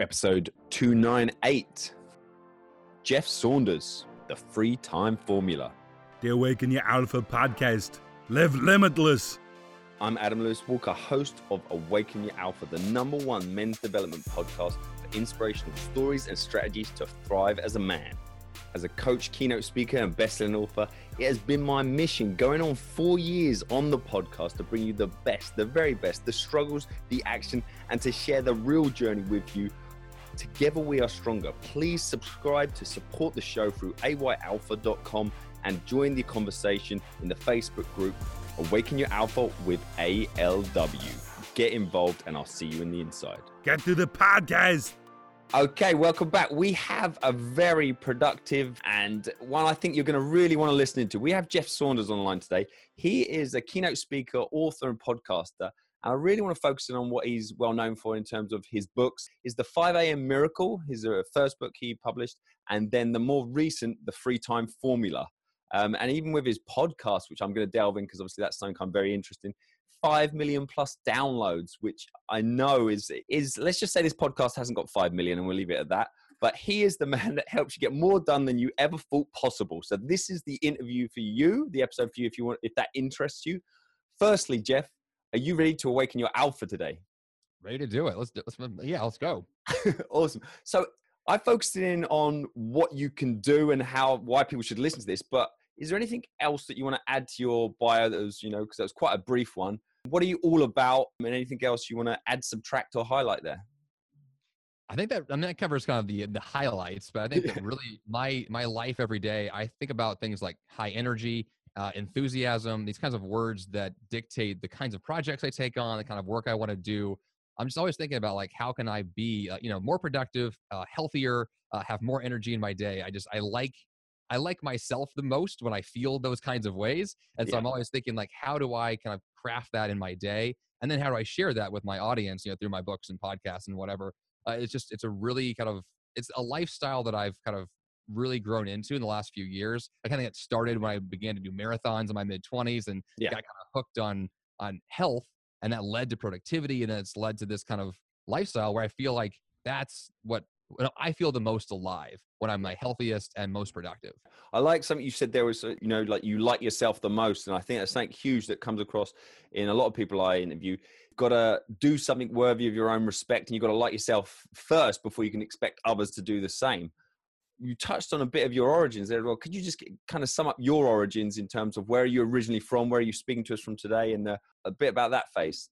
Episode 298 Jeff Sanders, The Free Time Formula. The Awaken Your Alpha podcast. Live limitless. I'm Adam Lewis Walker, host of Awaken Your Alpha, the number one men's development podcast for inspirational stories and strategies to thrive as a man. As a coach, keynote speaker, and best-selling author, it has been my mission going on four years on the podcast to bring you the best, the very best, the struggles, the action, and to share the real journey with you Together we are stronger. Please subscribe to support the show through ayalpha.com and join the conversation in the Facebook group Awaken Your Alpha with ALW. Get involved and I'll see you in the inside. Get to the podcast. Okay, welcome back. We have a very productive and one I think you're going to really want to listen into. We have Jeff Sanders online today. He is a keynote speaker, author, and podcaster. And I really want to focus in on what he's well known for in terms of his books. Is the 5 a.m. Miracle, his first book he published, and then the more recent, The Free Time Formula. Um, and even with his podcast, which I'm going to delve in because obviously that's something I'm very interested in. Five million plus downloads, which I know is is let's just say this podcast hasn't got five million, and we'll leave it at that. But he is the man that helps you get more done than you ever thought possible. So this is the interview for you, the episode for you, if you want, if that interests you. Firstly, Jeff, are you ready to awaken your alpha today? Ready to do it. Let's, do, let's yeah, let's go. awesome. So I focused in on what you can do and how why people should listen to this. But is there anything else that you want to add to your bio that was, you know, because that was quite a brief one. What are you all about? And anything else you want to add, subtract, or highlight there? I think that I mean that covers kind of the the highlights, but I think that really my my life every day, I think about things like high energy, uh, enthusiasm, these kinds of words that dictate the kinds of projects I take on, the kind of work I want to do. I'm just always thinking about like how can I be, uh, you know, more productive, uh, healthier, uh, have more energy in my day. I just I like I like myself the most when I feel those kinds of ways, and so yeah. I'm always thinking like how do I kind of craft that in my day, and then how do I share that with my audience, you know, through my books and podcasts and whatever. Uh, it's just it's a really kind of it's a lifestyle that I've kind of really grown into in the last few years. I kind of got started when I began to do marathons in my mid 20s and yeah. got kind of hooked on on health and that led to productivity and it's led to this kind of lifestyle where I feel like that's what I feel the most alive when I'm my healthiest and most productive. I like something you said there was, uh, you know, like you like yourself the most. And I think that's something huge that comes across in a lot of people I interview. You've got to do something worthy of your own respect and you've got to like yourself first before you can expect others to do the same you touched on a bit of your origins there as well. Could you just kind of sum up your origins in terms of where you originally from, where are you speaking to us from today, and uh, a bit about that phase?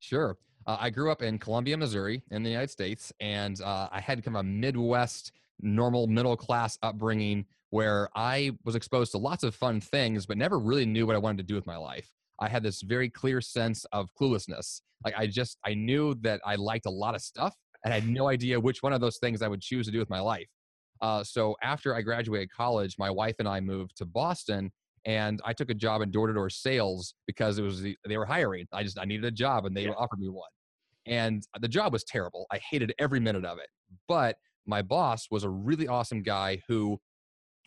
Sure. Uh, I grew up in Columbia, Missouri, in the United States, and uh, I had kind of a Midwest, normal middle class upbringing where I was exposed to lots of fun things, but never really knew what I wanted to do with my life. I had this very clear sense of cluelessness. Like I just, I knew that I liked a lot of stuff and I had no idea which one of those things I would choose to do with my life. Uh, so after I graduated college, my wife and I moved to Boston, and I took a job in door-to-door sales because it was the, they were hiring. I just I needed a job, and they yeah. offered me one. And the job was terrible. I hated every minute of it. But my boss was a really awesome guy who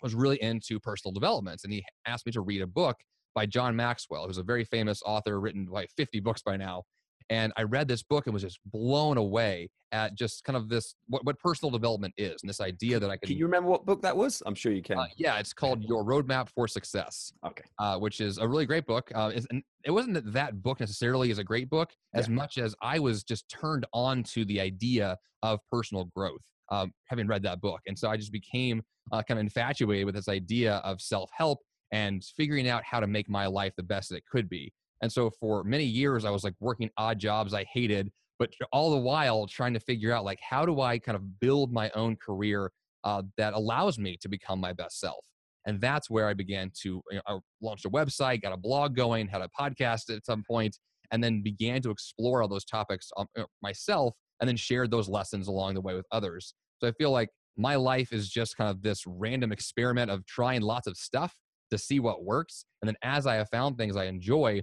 was really into personal development, and he asked me to read a book by John Maxwell, who's a very famous author, written like 50 books by now. And I read this book and was just blown away at just kind of this what, what personal development is and this idea that I can. Can you remember what book that was? I'm sure you can. Uh, yeah, it's called Your Roadmap for Success. Okay. Uh, which is a really great book. Uh, and it wasn't that that book necessarily is a great book as yeah. much as I was just turned on to the idea of personal growth. Um, having read that book, and so I just became uh, kind of infatuated with this idea of self help and figuring out how to make my life the best that it could be. And so for many years, I was like working odd jobs I hated, but all the while trying to figure out like how do I kind of build my own career uh, that allows me to become my best self. And that's where I began to you know, I launched a website, got a blog going, had a podcast at some point, and then began to explore all those topics um, myself, and then shared those lessons along the way with others. So I feel like my life is just kind of this random experiment of trying lots of stuff to see what works. And then as I have found things I enjoy,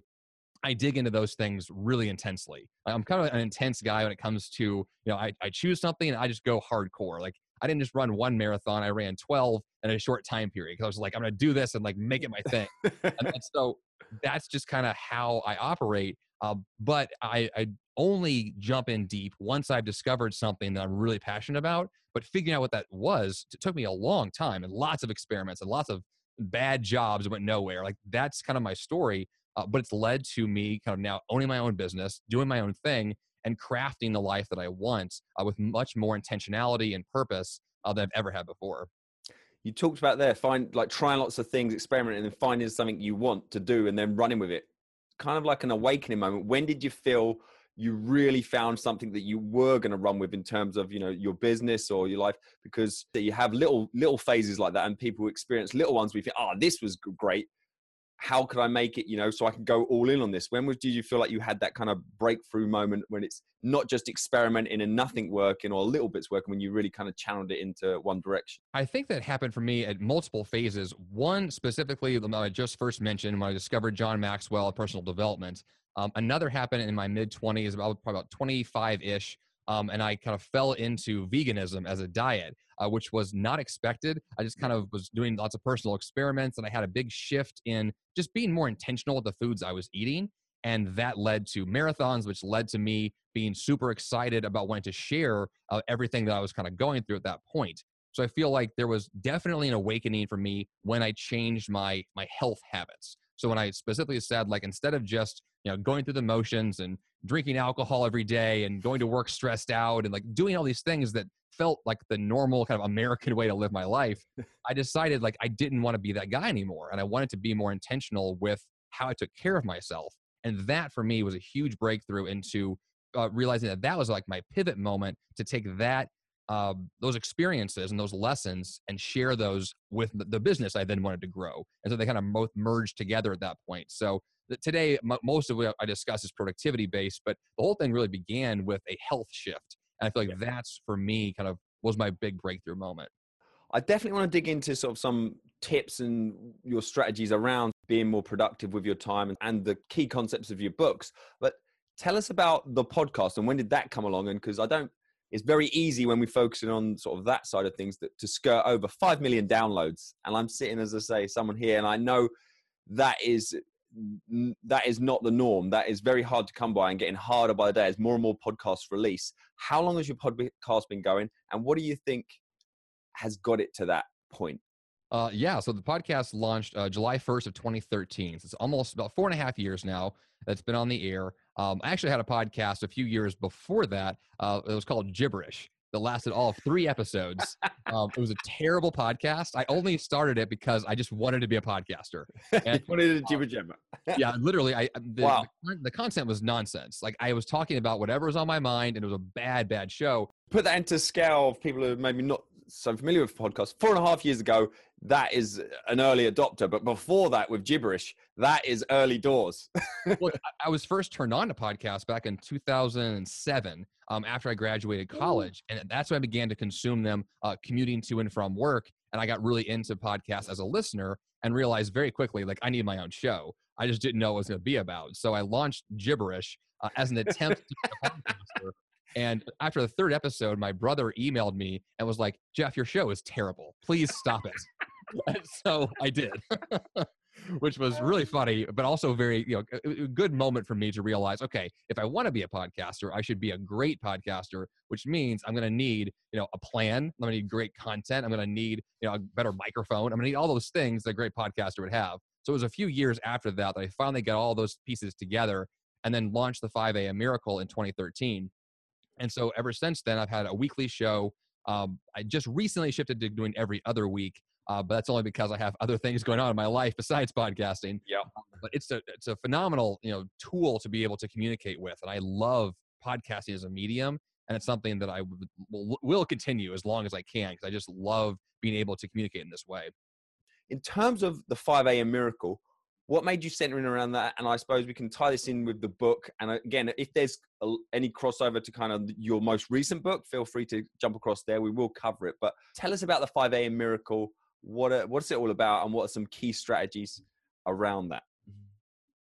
I dig into those things really intensely. I'm kind of an intense guy when it comes to, you know, I, I choose something and I just go hardcore. Like I didn't just run one marathon, I ran 12 in a short time period because I was like, I'm going to do this and like make it my thing. and, so that's just kind of how I operate. Uh, but I, I only jump in deep once I've discovered something that I'm really passionate about. But figuring out what that was took me a long time and lots of experiments and lots of bad jobs that went nowhere. Like that's kind of my story. Uh, but it's led to me kind of now owning my own business, doing my own thing, and crafting the life that I want uh, with much more intentionality and purpose uh, than I've ever had before. You talked about there, find like trying lots of things, experimenting, and finding something you want to do, and then running with it. Kind of like an awakening moment. When did you feel you really found something that you were going to run with in terms of you know your business or your life? Because you have little little phases like that, and people experience little ones. We think, oh, this was great, how could I make it, you know, so I can go all in on this? When did you feel like you had that kind of breakthrough moment when it's not just experimenting and nothing working or a little bits working when you really kind of channeled it into one direction? I think that happened for me at multiple phases. One specifically, the I just first mentioned when I discovered John Maxwell personal development. Um, another happened in my mid 20s, about probably about 25 ish. Um, and I kind of fell into veganism as a diet uh, which was not expected. I just kind of was doing lots of personal experiments and I had a big shift in just being more intentional with the foods I was eating. And that led to marathons, which led to me being super excited about wanting to share uh, everything that I was kind of going through at that point. So I feel like there was definitely an awakening for me when I changed my my health habits. So when I specifically said like instead of just you know going through the motions and drinking alcohol every day and going to work stressed out and like doing all these things that felt like the normal kind of American way to live my life, I decided like I didn't want to be that guy anymore. And I wanted to be more intentional with how I took care of myself. And that for me was a huge breakthrough into uh, realizing that that was like my pivot moment to take that uh, those experiences and those lessons and share those with the business I then wanted to grow. And so they kind of both merged together at that point. So today, m- most of what I discuss is productivity based, but the whole thing really began with a health shift. And I feel like yeah. that's for me kind of was my big breakthrough moment. I definitely want to dig into sort of some tips and your strategies around being more productive with your time and the key concepts of your books. But tell us about the podcast and when did that come along? And because I don't, it's very easy when we focus on sort of that side of things that, to skirt over 5 million downloads. And I'm sitting, as I say, someone here, and I know that is that is not the norm. That is very hard to come by and getting harder by the day as more and more podcasts release. How long has your podcast been going, and what do you think has got it to that point? Uh, yeah, so the podcast launched uh, July 1st of 2013. So it's almost about four and a half years now that's been on the air. Um, I actually had a podcast a few years before that. Uh, it was called Gibberish that lasted all of three episodes. um, it was a terrible podcast. I only started it because I just wanted to be a podcaster. And, wanted to jibber jabber. yeah, literally. I the, wow. the, the content was nonsense. Like I was talking about whatever was on my mind, and it was a bad, bad show. Put that into scale of people who are maybe not so familiar with podcasts. Four and a half years ago, that is an early adopter. But before that, with gibberish, that is early doors. well, I was first turned on to podcasts back in 2007 um, after I graduated college. And that's when I began to consume them uh, commuting to and from work. And I got really into podcasts as a listener and realized very quickly, like, I need my own show. I just didn't know what it was going to be about. So I launched Gibberish uh, as an attempt to be a podcaster. And after the third episode, my brother emailed me and was like, Jeff, your show is terrible. Please stop it. so I did. which was really oh. funny, but also very, you know, a good moment for me to realize, okay, if I want to be a podcaster, I should be a great podcaster, which means I'm going to need, you know, a plan. I'm going to need great content. I'm going to need, you know, a better microphone. I'm going to need all those things that a great podcaster would have. So it was a few years after that that I finally got all those pieces together and then launched the 5 a.m. Miracle in 2013. And so ever since then, I've had a weekly show. Um, I just recently shifted to doing every other week uh, but that's only because I have other things going on in my life besides podcasting. Yeah. Um, but it's a it's a phenomenal you know tool to be able to communicate with, and I love podcasting as a medium, and it's something that I will, will continue as long as I can because I just love being able to communicate in this way. In terms of the 5 a.m. miracle, what made you center in around that? And I suppose we can tie this in with the book. And again, if there's any crossover to kind of your most recent book, feel free to jump across there. We will cover it. But tell us about the 5 a.m. miracle what are, what's it all about and what are some key strategies around that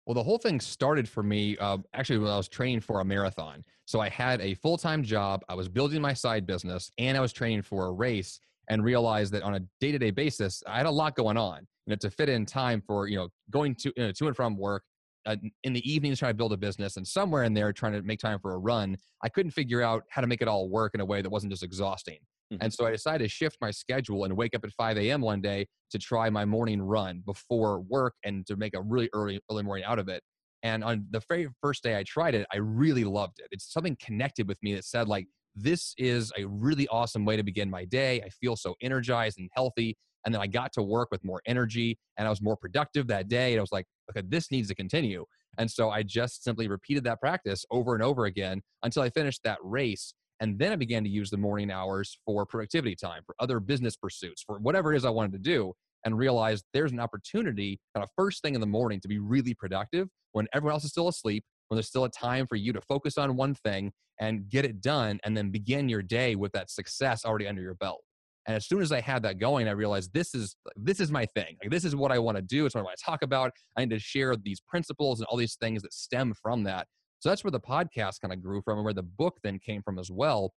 well the whole thing started for me uh, actually when i was training for a marathon so i had a full-time job i was building my side business and i was training for a race and realized that on a day-to-day basis i had a lot going on you know to fit in time for you know going to you know, to and from work uh, in the evenings trying to build a business and somewhere in there trying to make time for a run i couldn't figure out how to make it all work in a way that wasn't just exhausting. Mm-hmm. and so i decided to shift my schedule and wake up at 5 a.m one day to try my morning run before work and to make a really early early morning out of it. And on the very first day i tried it i really loved it. It's something connected with me that said like this is a really awesome way to begin my day i feel so energized and healthy and then I got to work with more energy and I was more productive that day. And I was like, okay, this needs to continue. And so I just simply repeated that practice over and over again until I finished that race. And then I began to use the morning hours for productivity time, for other business pursuits, for whatever it is I wanted to do, and realized there's an opportunity kind of first thing in the morning to be really productive when everyone else is still asleep, when there's still a time for you to focus on one thing and get it done, and then begin your day with that success already under your belt. And as soon as I had that going, I realized this is this is my thing. Like this is what I want to do. It's what I want to talk about. I need to share these principles and all these things that stem from that. So that's where the podcast kind of grew from, and where the book then came from as well.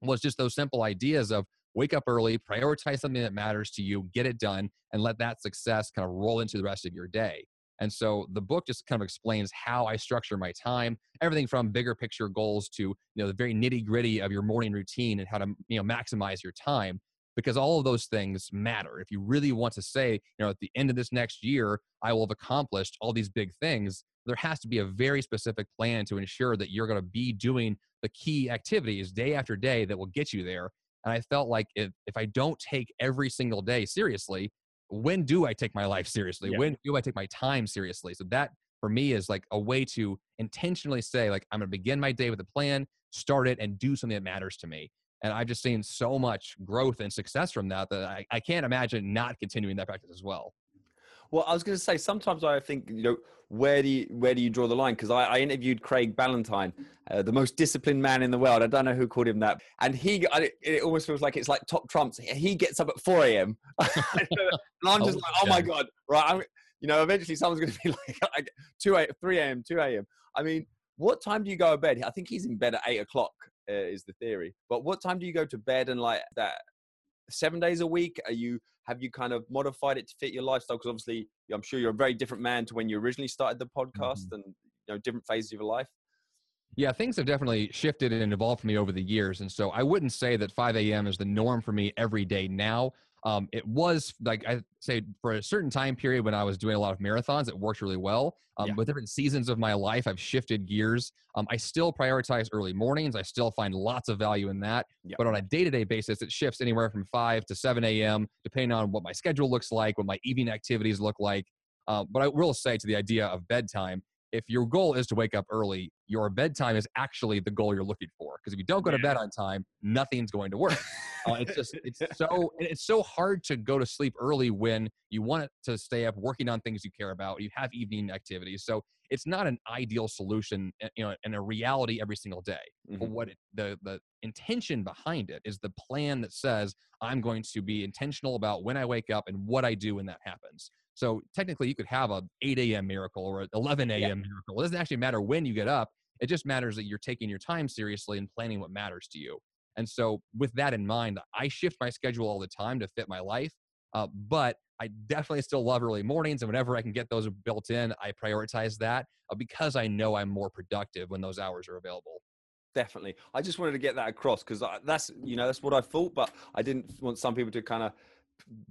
Was just those simple ideas of wake up early, prioritize something that matters to you, get it done, and let that success kind of roll into the rest of your day. And so the book just kind of explains how I structure my time, everything from bigger picture goals to you know the very nitty gritty of your morning routine and how to you know maximize your time because all of those things matter. If you really want to say, you know, at the end of this next year, I will have accomplished all these big things, there has to be a very specific plan to ensure that you're going to be doing the key activities day after day that will get you there. And I felt like if, if I don't take every single day seriously, when do I take my life seriously? Yeah. When do I take my time seriously? So that for me is like a way to intentionally say, like, I'm going to begin my day with a plan, start it, and do something that matters to me. And I've just seen so much growth and success from that that I, I can't imagine not continuing that practice as well. Well, I was going to say sometimes I think you know where do you where do you draw the line? Because I, I, interviewed Craig Ballantyne, uh, the most disciplined man in the world. I don't know who called him that, and he I, it almost feels like it's like top trumps. He gets up at four a.m. and I'm just oh, like, oh my god, right? I'm, you know, eventually someone's going to be like, like two a, three a.m., two a.m. I mean, what time do you go to bed? I think he's in bed at eight o'clock uh, is the theory. But what time do you go to bed and like that? Seven days a week? Are you have you kind of modified it to fit your lifestyle? Because obviously, I'm sure you're a very different man to when you originally started the podcast, mm-hmm. and you know different phases of your life. Yeah, things have definitely shifted and evolved for me over the years. And so I wouldn't say that 5 a.m. is the norm for me every day now. Um, it was like I say for a certain time period when I was doing a lot of marathons, it worked really well. Um, yeah. With different seasons of my life, I've shifted gears. Um, I still prioritize early mornings. I still find lots of value in that. Yeah. But on a day to day basis, it shifts anywhere from 5 to 7 a.m., depending on what my schedule looks like, what my evening activities look like. Uh, but I will say to the idea of bedtime, if your goal is to wake up early, your bedtime is actually the goal you're looking for. Because if you don't go to bed on time, nothing's going to work. Uh, it's just it's so it's so hard to go to sleep early when you want to stay up working on things you care about. You have evening activities, so it's not an ideal solution, eh, you know, and a reality every single day. Mm-hmm. But what it, the the intention behind it is the plan that says I'm going to be intentional about when I wake up and what I do when that happens. So technically, you could have a 8 a.m. miracle or an 11 a.m. Yeah. miracle. It doesn't actually matter when you get up. It just matters that you're taking your time seriously and planning what matters to you. And so, with that in mind, I shift my schedule all the time to fit my life. Uh, but I definitely still love early mornings, and whenever I can get those built in, I prioritize that uh, because I know I'm more productive when those hours are available. Definitely, I just wanted to get that across because that's you know that's what I thought, but I didn't want some people to kind of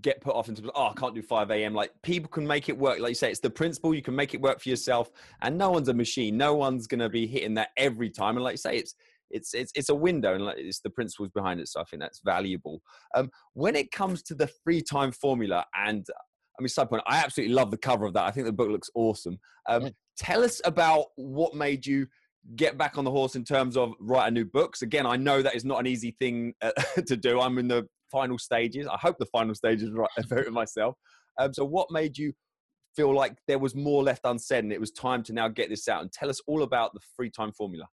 get put off into oh I can't do 5 a.m. Like people can make it work. Like you say, it's the principle. You can make it work for yourself, and no one's a machine. No one's going to be hitting that every time. And like you say, it's it's it's it's a window, and it's the principles behind it. So I think that's valuable. Um, when it comes to the free time formula, and I mean, side point, I absolutely love the cover of that. I think the book looks awesome. Um, tell us about what made you get back on the horse in terms of write a new books. Again, I know that is not an easy thing uh, to do. I'm in the final stages. I hope the final stages right for myself. Um, so, what made you feel like there was more left unsaid and it was time to now get this out and tell us all about the free time formula?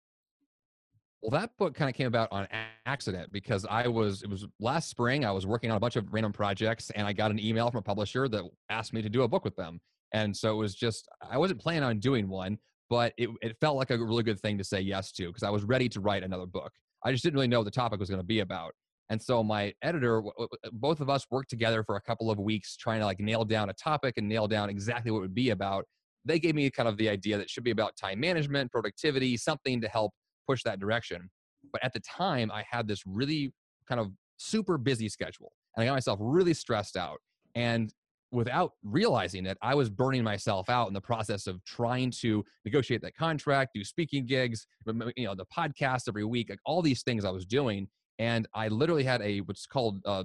Well, that book kind of came about on accident because I was, it was last spring, I was working on a bunch of random projects and I got an email from a publisher that asked me to do a book with them. And so it was just, I wasn't planning on doing one, but it, it felt like a really good thing to say yes to because I was ready to write another book. I just didn't really know what the topic was going to be about. And so my editor, uh, both of us worked together for a couple of weeks trying to like nail down a topic and nail down exactly what it would be about. they gave me kind of the idea that should be about time management, productivity, something to help push that direction. But at the time, I had this really kind of super busy schedule and I got myself really stressed out. And without realizing it, I was burning myself out in the process of trying to negotiate that contract, do speaking gigs, you know, the podcast every week, like all these things I was doing. And I literally had a what's called uh,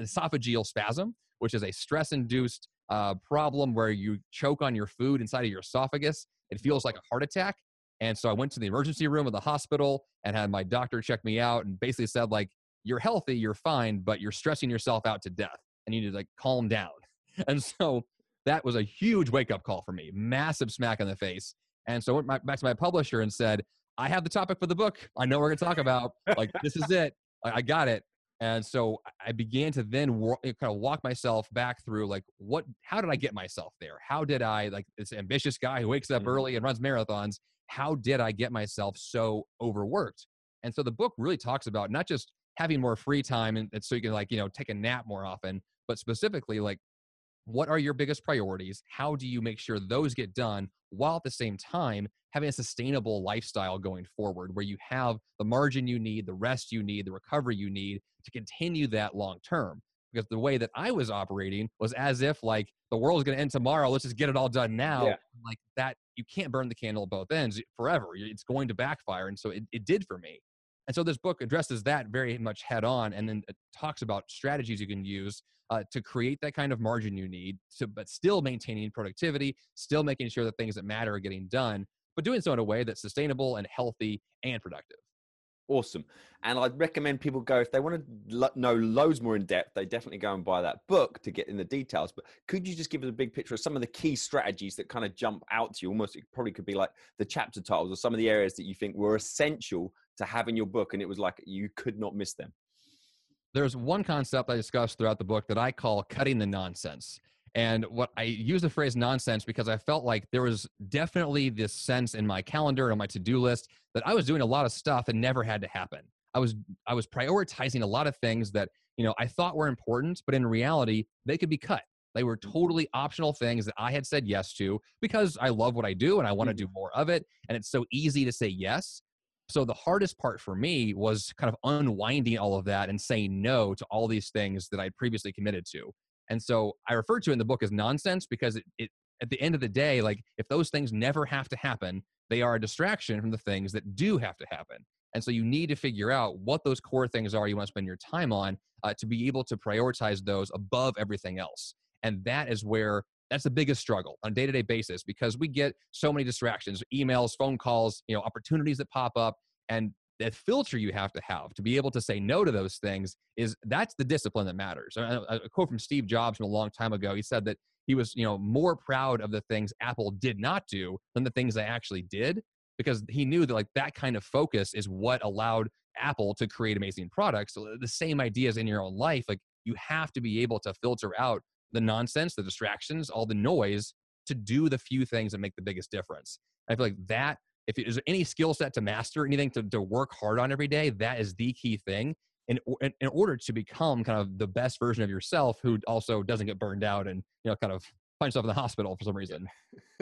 esophageal spasm, which is a stress induced uh, problem where you choke on your food inside of your esophagus. It feels like a heart attack. And so I went to the emergency room of the hospital and had my doctor check me out and basically said, like, you're healthy, you're fine, but you're stressing yourself out to death and you need to like calm down. And so that was a huge wake up call for me, massive smack in the face. And so I went back to my publisher and said, I have the topic for the book. I know we're going to talk about. Like, this is it. I got it. And so I began to then kind of walk myself back through like, what, how did I get myself there? How did I, like, this ambitious guy who wakes up mm-hmm. early and runs marathons, how did I get myself so overworked? And so the book really talks about not just having more free time and, and so you can, like, you know, take a nap more often, but specifically, like, what are your biggest priorities? How do you make sure those get done while at the same time having a sustainable lifestyle going forward where you have the margin you need, the rest you need, the recovery you need to continue that long term? Because the way that I was operating was as if like the world's going to end tomorrow. Let's just get it all done now. Yeah. Like that, you can't burn the candle at both ends forever. It's going to backfire. And so it, it did for me. And so this book addresses that very much head on and then it talks about strategies you can use uh, to create that kind of margin you need, to, but still maintaining productivity, still making sure that things that matter are getting done, but doing so in a way that's sustainable and healthy and productive. Awesome. And I'd recommend people go, if they want to know loads more in depth, they definitely go and buy that book to get in the details. But could you just give us a big picture of some of the key strategies that kind of jump out to you? Almost, it probably could be like the chapter titles or some of the areas that you think were essential to have in your book. And it was like you could not miss them there's one concept I discussed throughout the book that I call cutting the nonsense. And what I use the phrase nonsense because I felt like there was definitely this sense in my calendar and on my to-do list that I was doing a lot of stuff that never had to happen. I was I was prioritizing a lot of things that, you know, I thought were important, but in reality, they could be cut. They were totally optional things that I had said yes to because I love what I do and I want to mm-hmm. do more of it. And it's so easy to say yes. So the hardest part for me was kind of unwinding all of that and saying no to all these things that I'd previously committed to. And so I refer to in the book as nonsense because it, it at the end of the day, like if those things never have to happen, they are a distraction from the things that do have to happen. And so you need to figure out what those core things are you want to spend your time on uh, to be able to prioritize those above everything else. And that is where that's the biggest struggle on a day-to-day basis because we get so many distractions, emails, phone calls, you know, opportunities that pop up and that filter you have to have to be able to say no to those things is that's the discipline that matters. A, quote from Steve Jobs from a long time ago, he said that he was, you know, more proud of the things Apple did not do than the things they actually did because he knew that like that kind of focus is what allowed Apple to create amazing products. So the same ideas in your own life, like you have to be able to filter out the nonsense, the distractions, all the noise to do the few things that make the biggest difference. I feel like that, if there's any skill set to master, anything to, to work hard on every day, that is the key thing. In, in, in order to become kind of the best version of yourself who also doesn't get burned out and, you know, kind of find yourself in the hospital for some reason.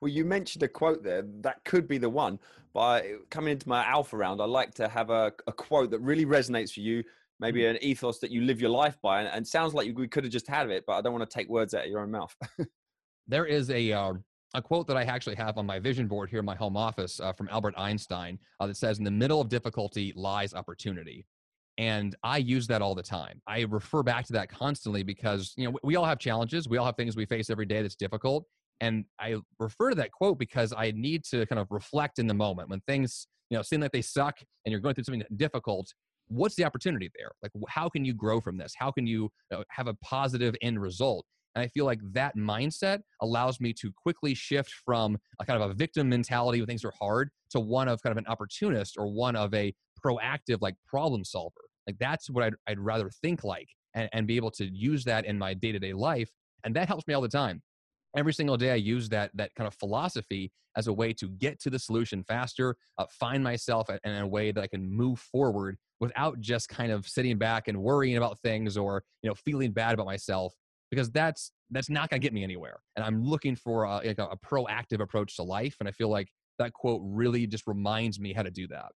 well, you mentioned a quote there. That could be the one. But coming into my alpha round, I like to have a, a quote that really resonates for you maybe mm-hmm. an ethos that you live your life by. And, and sounds like we could have just had it, but I don't want to take words out of your own mouth. there is a uh, a quote that I actually have on my vision board here in my home office uh, from Albert Einstein uh, that says, "In the middle of difficulty lies opportunity." And I use that all the time. I refer back to that constantly because you know we all have challenges. We all have things we face every day that's difficult. And I refer to that quote because I need to kind of reflect in the moment when things you know seem like they suck and you're going through something difficult what's the opportunity there? Like, how can you grow from this? How can you, you know, have a positive end result? And I feel like that mindset allows me to quickly shift from a kind of a victim mentality when things are hard to one of kind of an opportunist or one of a proactive, like problem solver. Like that's what I'd, I'd rather think like and, and be able to use that in my day to day life. And that helps me all the time. Every single day, I use that that kind of philosophy as a way to get to the solution faster, uh, find myself in a way that I can move forward without just kind of sitting back and worrying about things or you know feeling bad about myself because that's that's not going to get me anywhere. And I'm looking for a, like a, a proactive approach to life, and I feel like that quote really just reminds me how to do that.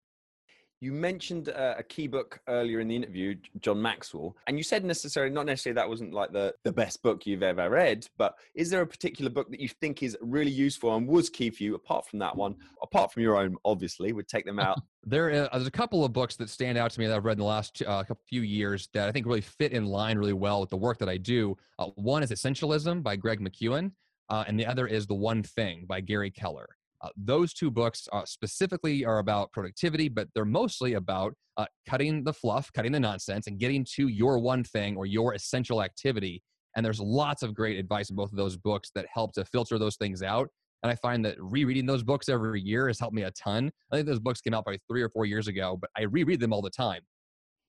You mentioned uh, a key book earlier in the interview, John Maxwell, and you said necessarily not necessarily that wasn't like the, the best book you've ever read, but is there a particular book that you think is really useful and was key for you apart from that one, apart from your own, obviously, would take them out? there is there's a couple of books that stand out to me that I've read in the last uh, few years that I think really fit in line really well with the work that I do. Uh, one is Essentialism by Greg McKeown, uh, and the other is The One Thing by Gary Keller. Uh, those two books uh, specifically are about productivity, but they're mostly about uh, cutting the fluff, cutting the nonsense, and getting to your one thing or your essential activity. And there's lots of great advice in both of those books that help to filter those things out. And I find that rereading those books every year has helped me a ton. I think those books came out probably three or four years ago, but I reread them all the time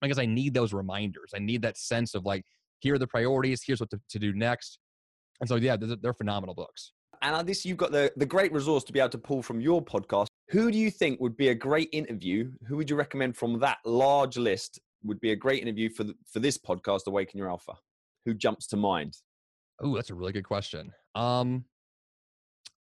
because I need those reminders. I need that sense of like, here are the priorities, here's what to, to do next. And so, yeah, they're, they're phenomenal books and this you've got the, the great resource to be able to pull from your podcast. Who do you think would be a great interview? Who would you recommend from that large list would be a great interview for the, for this podcast, Awaken Your Alpha? Who jumps to mind? Oh, that's a really good question. Um,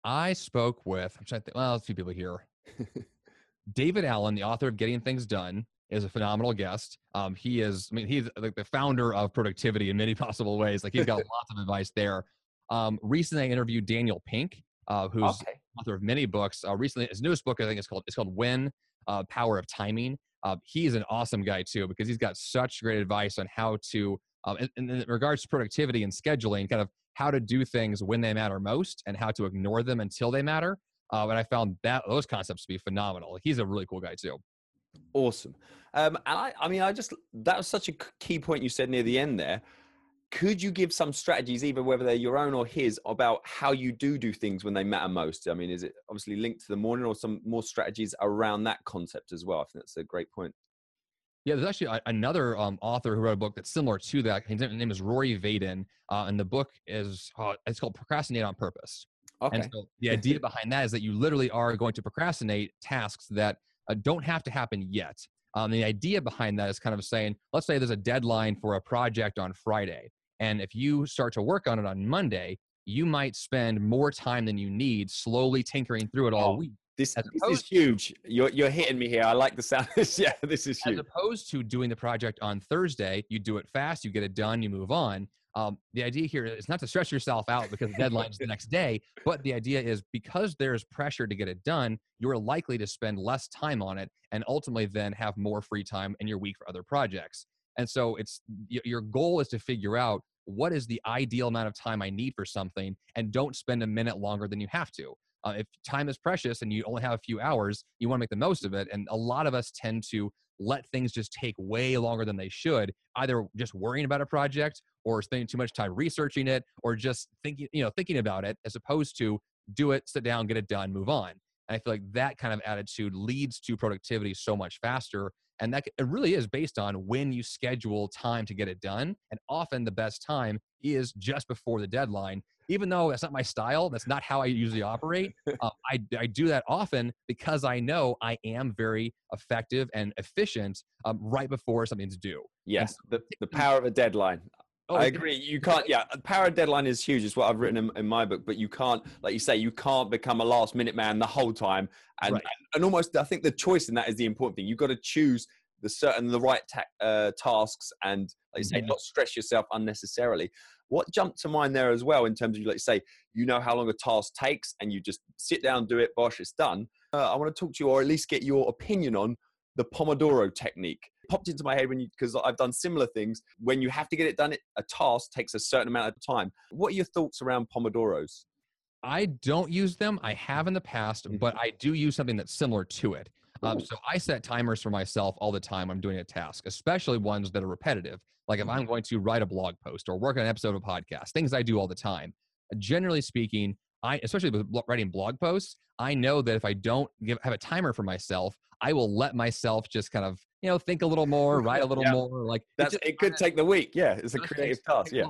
I spoke with I'm trying to think, well, a few people here. David Allen, the author of Getting Things Done, is a phenomenal guest. Um, he is, I mean, he's like the founder of productivity in many possible ways. Like he's got lots of advice there. Um, recently, I interviewed Daniel Pink, uh, who's okay. author of many books. Uh, recently, his newest book, I think, is called it's called When uh, Power of Timing. Uh, he's an awesome guy too because he's got such great advice on how to, um, in, in regards to productivity and scheduling, kind of how to do things when they matter most and how to ignore them until they matter. Uh, and I found that those concepts to be phenomenal. He's a really cool guy too. Awesome. Um, and I, I mean, I just that was such a key point you said near the end there could you give some strategies either whether they're your own or his about how you do do things when they matter most? I mean is it obviously linked to the morning or some more strategies around that concept as well? I think that's a great point. Yeah there's actually another um, author who wrote a book that's similar to that. His name is rory vaden uh, and the book is uh, it's called procrastinate on purpose. Okay. and so the idea behind that is that you literally are going to procrastinate tasks that uh, don't have to happen yet. Um, the idea behind that is kind of saying, let's say there's a deadline for a project on Friday. And if you start to work on it on Monday, you might spend more time than you need slowly tinkering through it all oh, week. This, this is huge. You're, you're hitting me here. I like the sound. yeah, this is huge. As opposed to doing the project on Thursday, you do it fast, you get it done, you move on. Um, the idea here is not to stress yourself out because the deadline is the next day, but the idea is because there's pressure to get it done, you're likely to spend less time on it and ultimately then have more free time in your week for other projects. And so it's your goal is to figure out what is the ideal amount of time I need for something and don't spend a minute longer than you have to. Uh, if time is precious and you only have a few hours, you want to make the most of it. And a lot of us tend to let things just take way longer than they should, either just worrying about a project or spending too much time researching it or just thinking, you know, thinking about it as opposed to do it, sit down, get it done, move on. And I feel like that kind of attitude leads to productivity so much faster. And that it really is based on when you schedule time to get it done. And often the best time is just before the deadline. Even though that's not my style, that's not how I usually operate. Um, I, I do that often because I know I am very effective and efficient um, right before something's due. Yes, so, the, the power of a deadline. Oh, I agree. You can't. Yeah, power deadline is huge. It's what I've written in, in, my book. But you can't, like you say, you can't become a last minute man the whole time. And right. and almost, I think the choice in that is the important thing. You've got to choose the certain the right ta- uh, tasks and, like you say, mm-hmm. not stress yourself unnecessarily. What jumped to mind there as well in terms of, you like say, you know how long a task takes, and you just sit down, do it, bosh, it's done. Uh, I want to talk to you, or at least get your opinion on the Pomodoro technique popped into my head when you because I've done similar things. When you have to get it done, a task takes a certain amount of time. What are your thoughts around pomodoros? I don't use them. I have in the past, mm-hmm. but I do use something that's similar to it. Um, so I set timers for myself all the time. I'm doing a task, especially ones that are repetitive. Like if I'm mm-hmm. going to write a blog post or work on an episode of a podcast, things I do all the time. Generally speaking, I, especially with writing blog posts, I know that if I don't give, have a timer for myself, I will let myself just kind of, you know, think a little more, write a little yeah. more. Like that's it, it could take the week. Yeah, it's a creative task. Yeah,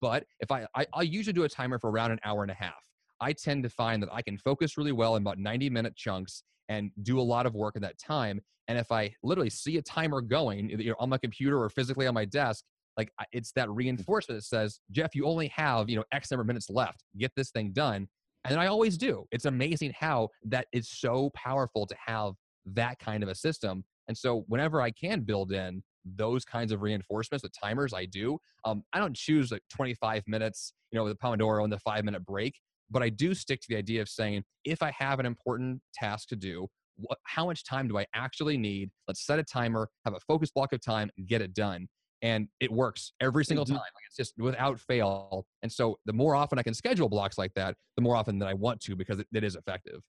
but if I, I I usually do a timer for around an hour and a half. I tend to find that I can focus really well in about 90 minute chunks and do a lot of work in that time. And if I literally see a timer going either on my computer or physically on my desk, like it's that mm-hmm. reinforcement that says, Jeff, you only have, you know, X number of minutes left. Get this thing done. And I always do. It's amazing how that is so powerful to have that kind of a system. And so whenever I can build in those kinds of reinforcements with timers, I do. Um, I don't choose like 25 minutes, you know, with a Pomodoro and the five minute break, but I do stick to the idea of saying if I have an important task to do, what, how much time do I actually need? Let's set a timer, have a focus block of time, get it done. And it works every single mm-hmm. time. Like it's just without fail. And so the more often I can schedule blocks like that, the more often that I want to because it, it is effective.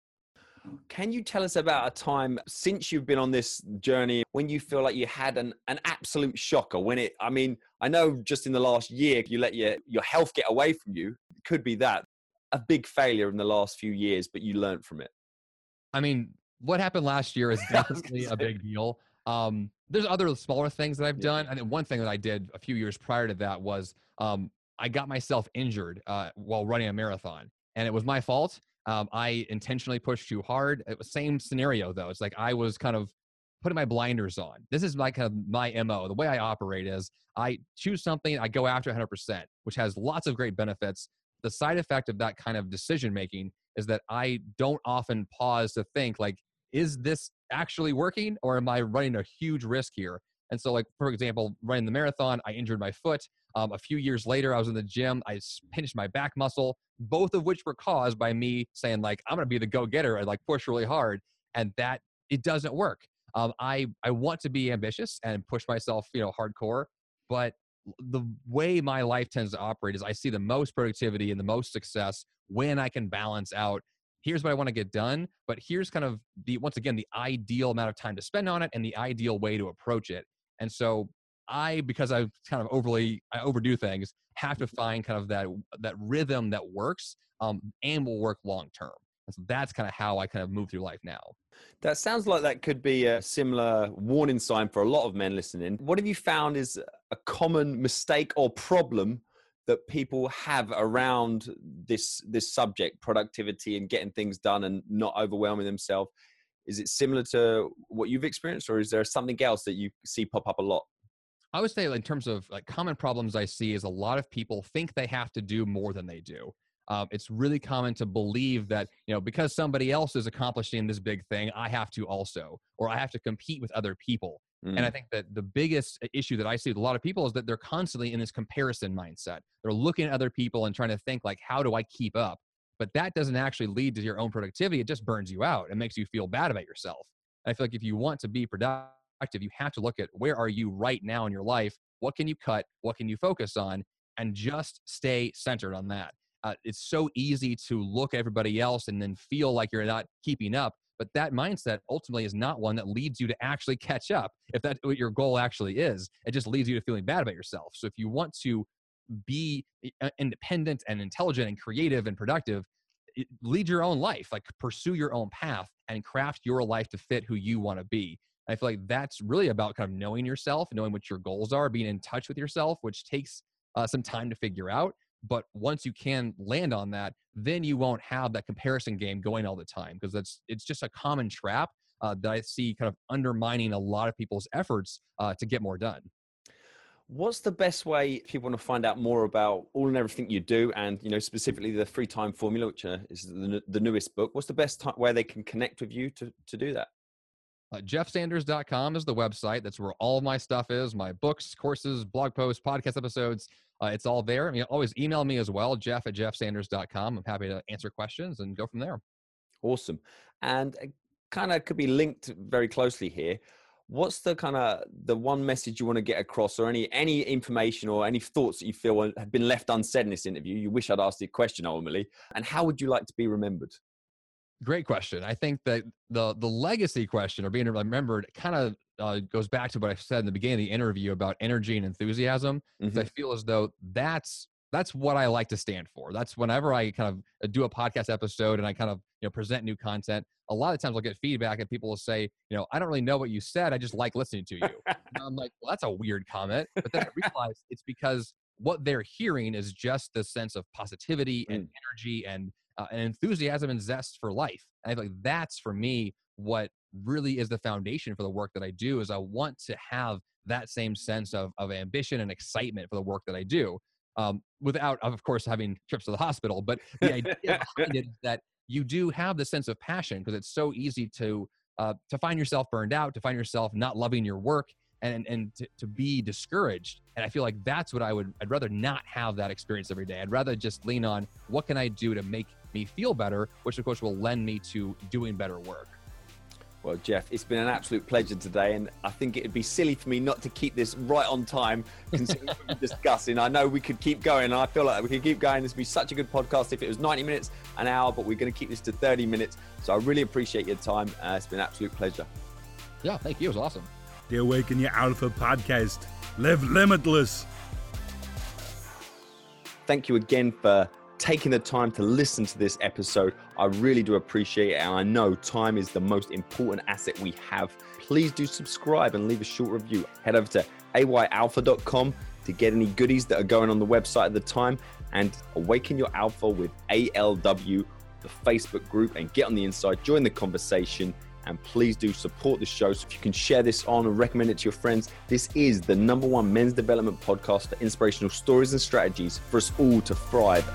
Can you tell us about a time since you've been on this journey when you feel like you had an, an absolute shocker? When it, I mean, I know just in the last year you let your, your health get away from you. It could be that. A big failure in the last few years, but you learned from it. I mean, what happened last year is definitely a big deal. Um, there's other smaller things that I've done. And one thing that I did a few years prior to that was um, I got myself injured uh, while running a marathon, and it was my fault. Um, I intentionally pushed too hard. It was same scenario though. It's like I was kind of putting my blinders on. This is my kind of my mo. The way I operate is I choose something, I go after 100%, which has lots of great benefits. The side effect of that kind of decision making is that I don't often pause to think like, is this actually working or am I running a huge risk here? And so, like for example, running the marathon, I injured my foot. Um, a few years later, I was in the gym. I pinched my back muscle, both of which were caused by me saying like, "I'm going to be the go-getter," and like push really hard, and that it doesn't work. Um, I I want to be ambitious and push myself, you know, hardcore, but the way my life tends to operate is I see the most productivity and the most success when I can balance out here's what I want to get done, but here's kind of the once again the ideal amount of time to spend on it and the ideal way to approach it. And so I, because I kind of overly I overdo things, have to find kind of that that rhythm that works um, and will work long term. And so that's kind of how I kind of move through life now. That sounds like that could be a similar warning sign for a lot of men listening. What have you found is a common mistake or problem that people have around this this subject, productivity and getting things done and not overwhelming themselves? Is it similar to what you've experienced, or is there something else that you see pop up a lot? I would say, in terms of like common problems I see, is a lot of people think they have to do more than they do. Um, it's really common to believe that you know because somebody else is accomplishing this big thing, I have to also, or I have to compete with other people. Mm. And I mm. think that the biggest issue that I see with a lot of people is that they're constantly in this comparison mindset. They're looking at other people and trying to think like, how do I keep up? But that doesn't actually lead to your own productivity. It just burns you out It makes you feel bad about yourself. I feel like if you want to be productive you have to look at where are you right now in your life? What can you cut? What can you focus on? And just stay centered on that. Uh, it's so easy to look at everybody else and then feel like you're not keeping up. But that mindset ultimately is not one that leads you to actually catch up. If that's what your goal actually is, it just leads you to feeling bad about yourself. So if you want to be uh, independent and intelligent and creative and productive, lead your own life, like pursue your own path and craft your life to fit who you want to be. I feel like that's really about kind of knowing yourself, knowing what your goals are, being in touch with yourself, which takes uh, some time to figure out. But once you can land on that, then you won't have that comparison game going all the time because that's it's just a common trap uh, that I see kind of undermining a lot of people's efforts uh, to get more done. What's the best way if people want to find out more about all and everything you do, and you know specifically the free time formula, which uh, is the, the newest book? What's the best time where they can connect with you to to do that? Uh, jeffsanders.com is the website. That's where all my stuff is my books, courses, blog posts, podcast episodes. Uh, it's all there. I mean, always email me as well, jeff at jeffsanders.com. I'm happy to answer questions and go from there. Awesome. And kind of could be linked very closely here. What's the kind of the one message you want to get across, or any any information or any thoughts that you feel have been left unsaid in this interview? You wish I'd asked the question ultimately, and how would you like to be remembered? Great question. I think that the the legacy question or being remembered kind of uh, goes back to what I said in the beginning of the interview about energy and enthusiasm. Mm-hmm. I feel as though that's that's what I like to stand for. That's whenever I kind of uh, do a podcast episode and I kind of you know present new content. A lot of times I'll get feedback and people will say, you know, I don't really know what you said. I just like listening to you. I'm like, well, that's a weird comment. But then I realize it's because what they're hearing is just the sense of positivity and mm. energy and uh, and enthusiasm and zest for life. And I feel like that's for me what really is the foundation for the work that I do is I want to have that same sense of, of ambition and excitement for the work that I do. Um, without, of course, having trips to the hospital. But the idea behind it is that you do have the sense of passion because it's so easy to uh, to find yourself burned out, to find yourself not loving your work, and and to, to be discouraged. And I feel like that's what I would. I'd rather not have that experience every day. I'd rather just lean on what can I do to make me feel better, which of course will lend me to doing better work. Well, Jeff, it's been an absolute pleasure today, and I think it'd be silly for me not to keep this right on time, considering what we're discussing. I know we could keep going, and I feel like we could keep going. This would be such a good podcast if it was 90 minutes, an hour, but we're going to keep this to 30 minutes. So I really appreciate your time. Uh, it's been an absolute pleasure. Yeah, thank you. It was awesome. The Awaken Your Alpha podcast. Live limitless. Thank you again for taking the time to listen to this episode. I really do appreciate it. And I know time is the most important asset we have. Please do subscribe and leave a short review. Head over to ayalpha.com to get any goodies that are going on the website at the time and awaken your alpha with ALW, the Facebook group, and get on the inside, join the conversation. And please do support the show. So if you can share this on and recommend it to your friends, this is the number one men's development podcast for inspirational stories and strategies for us all to thrive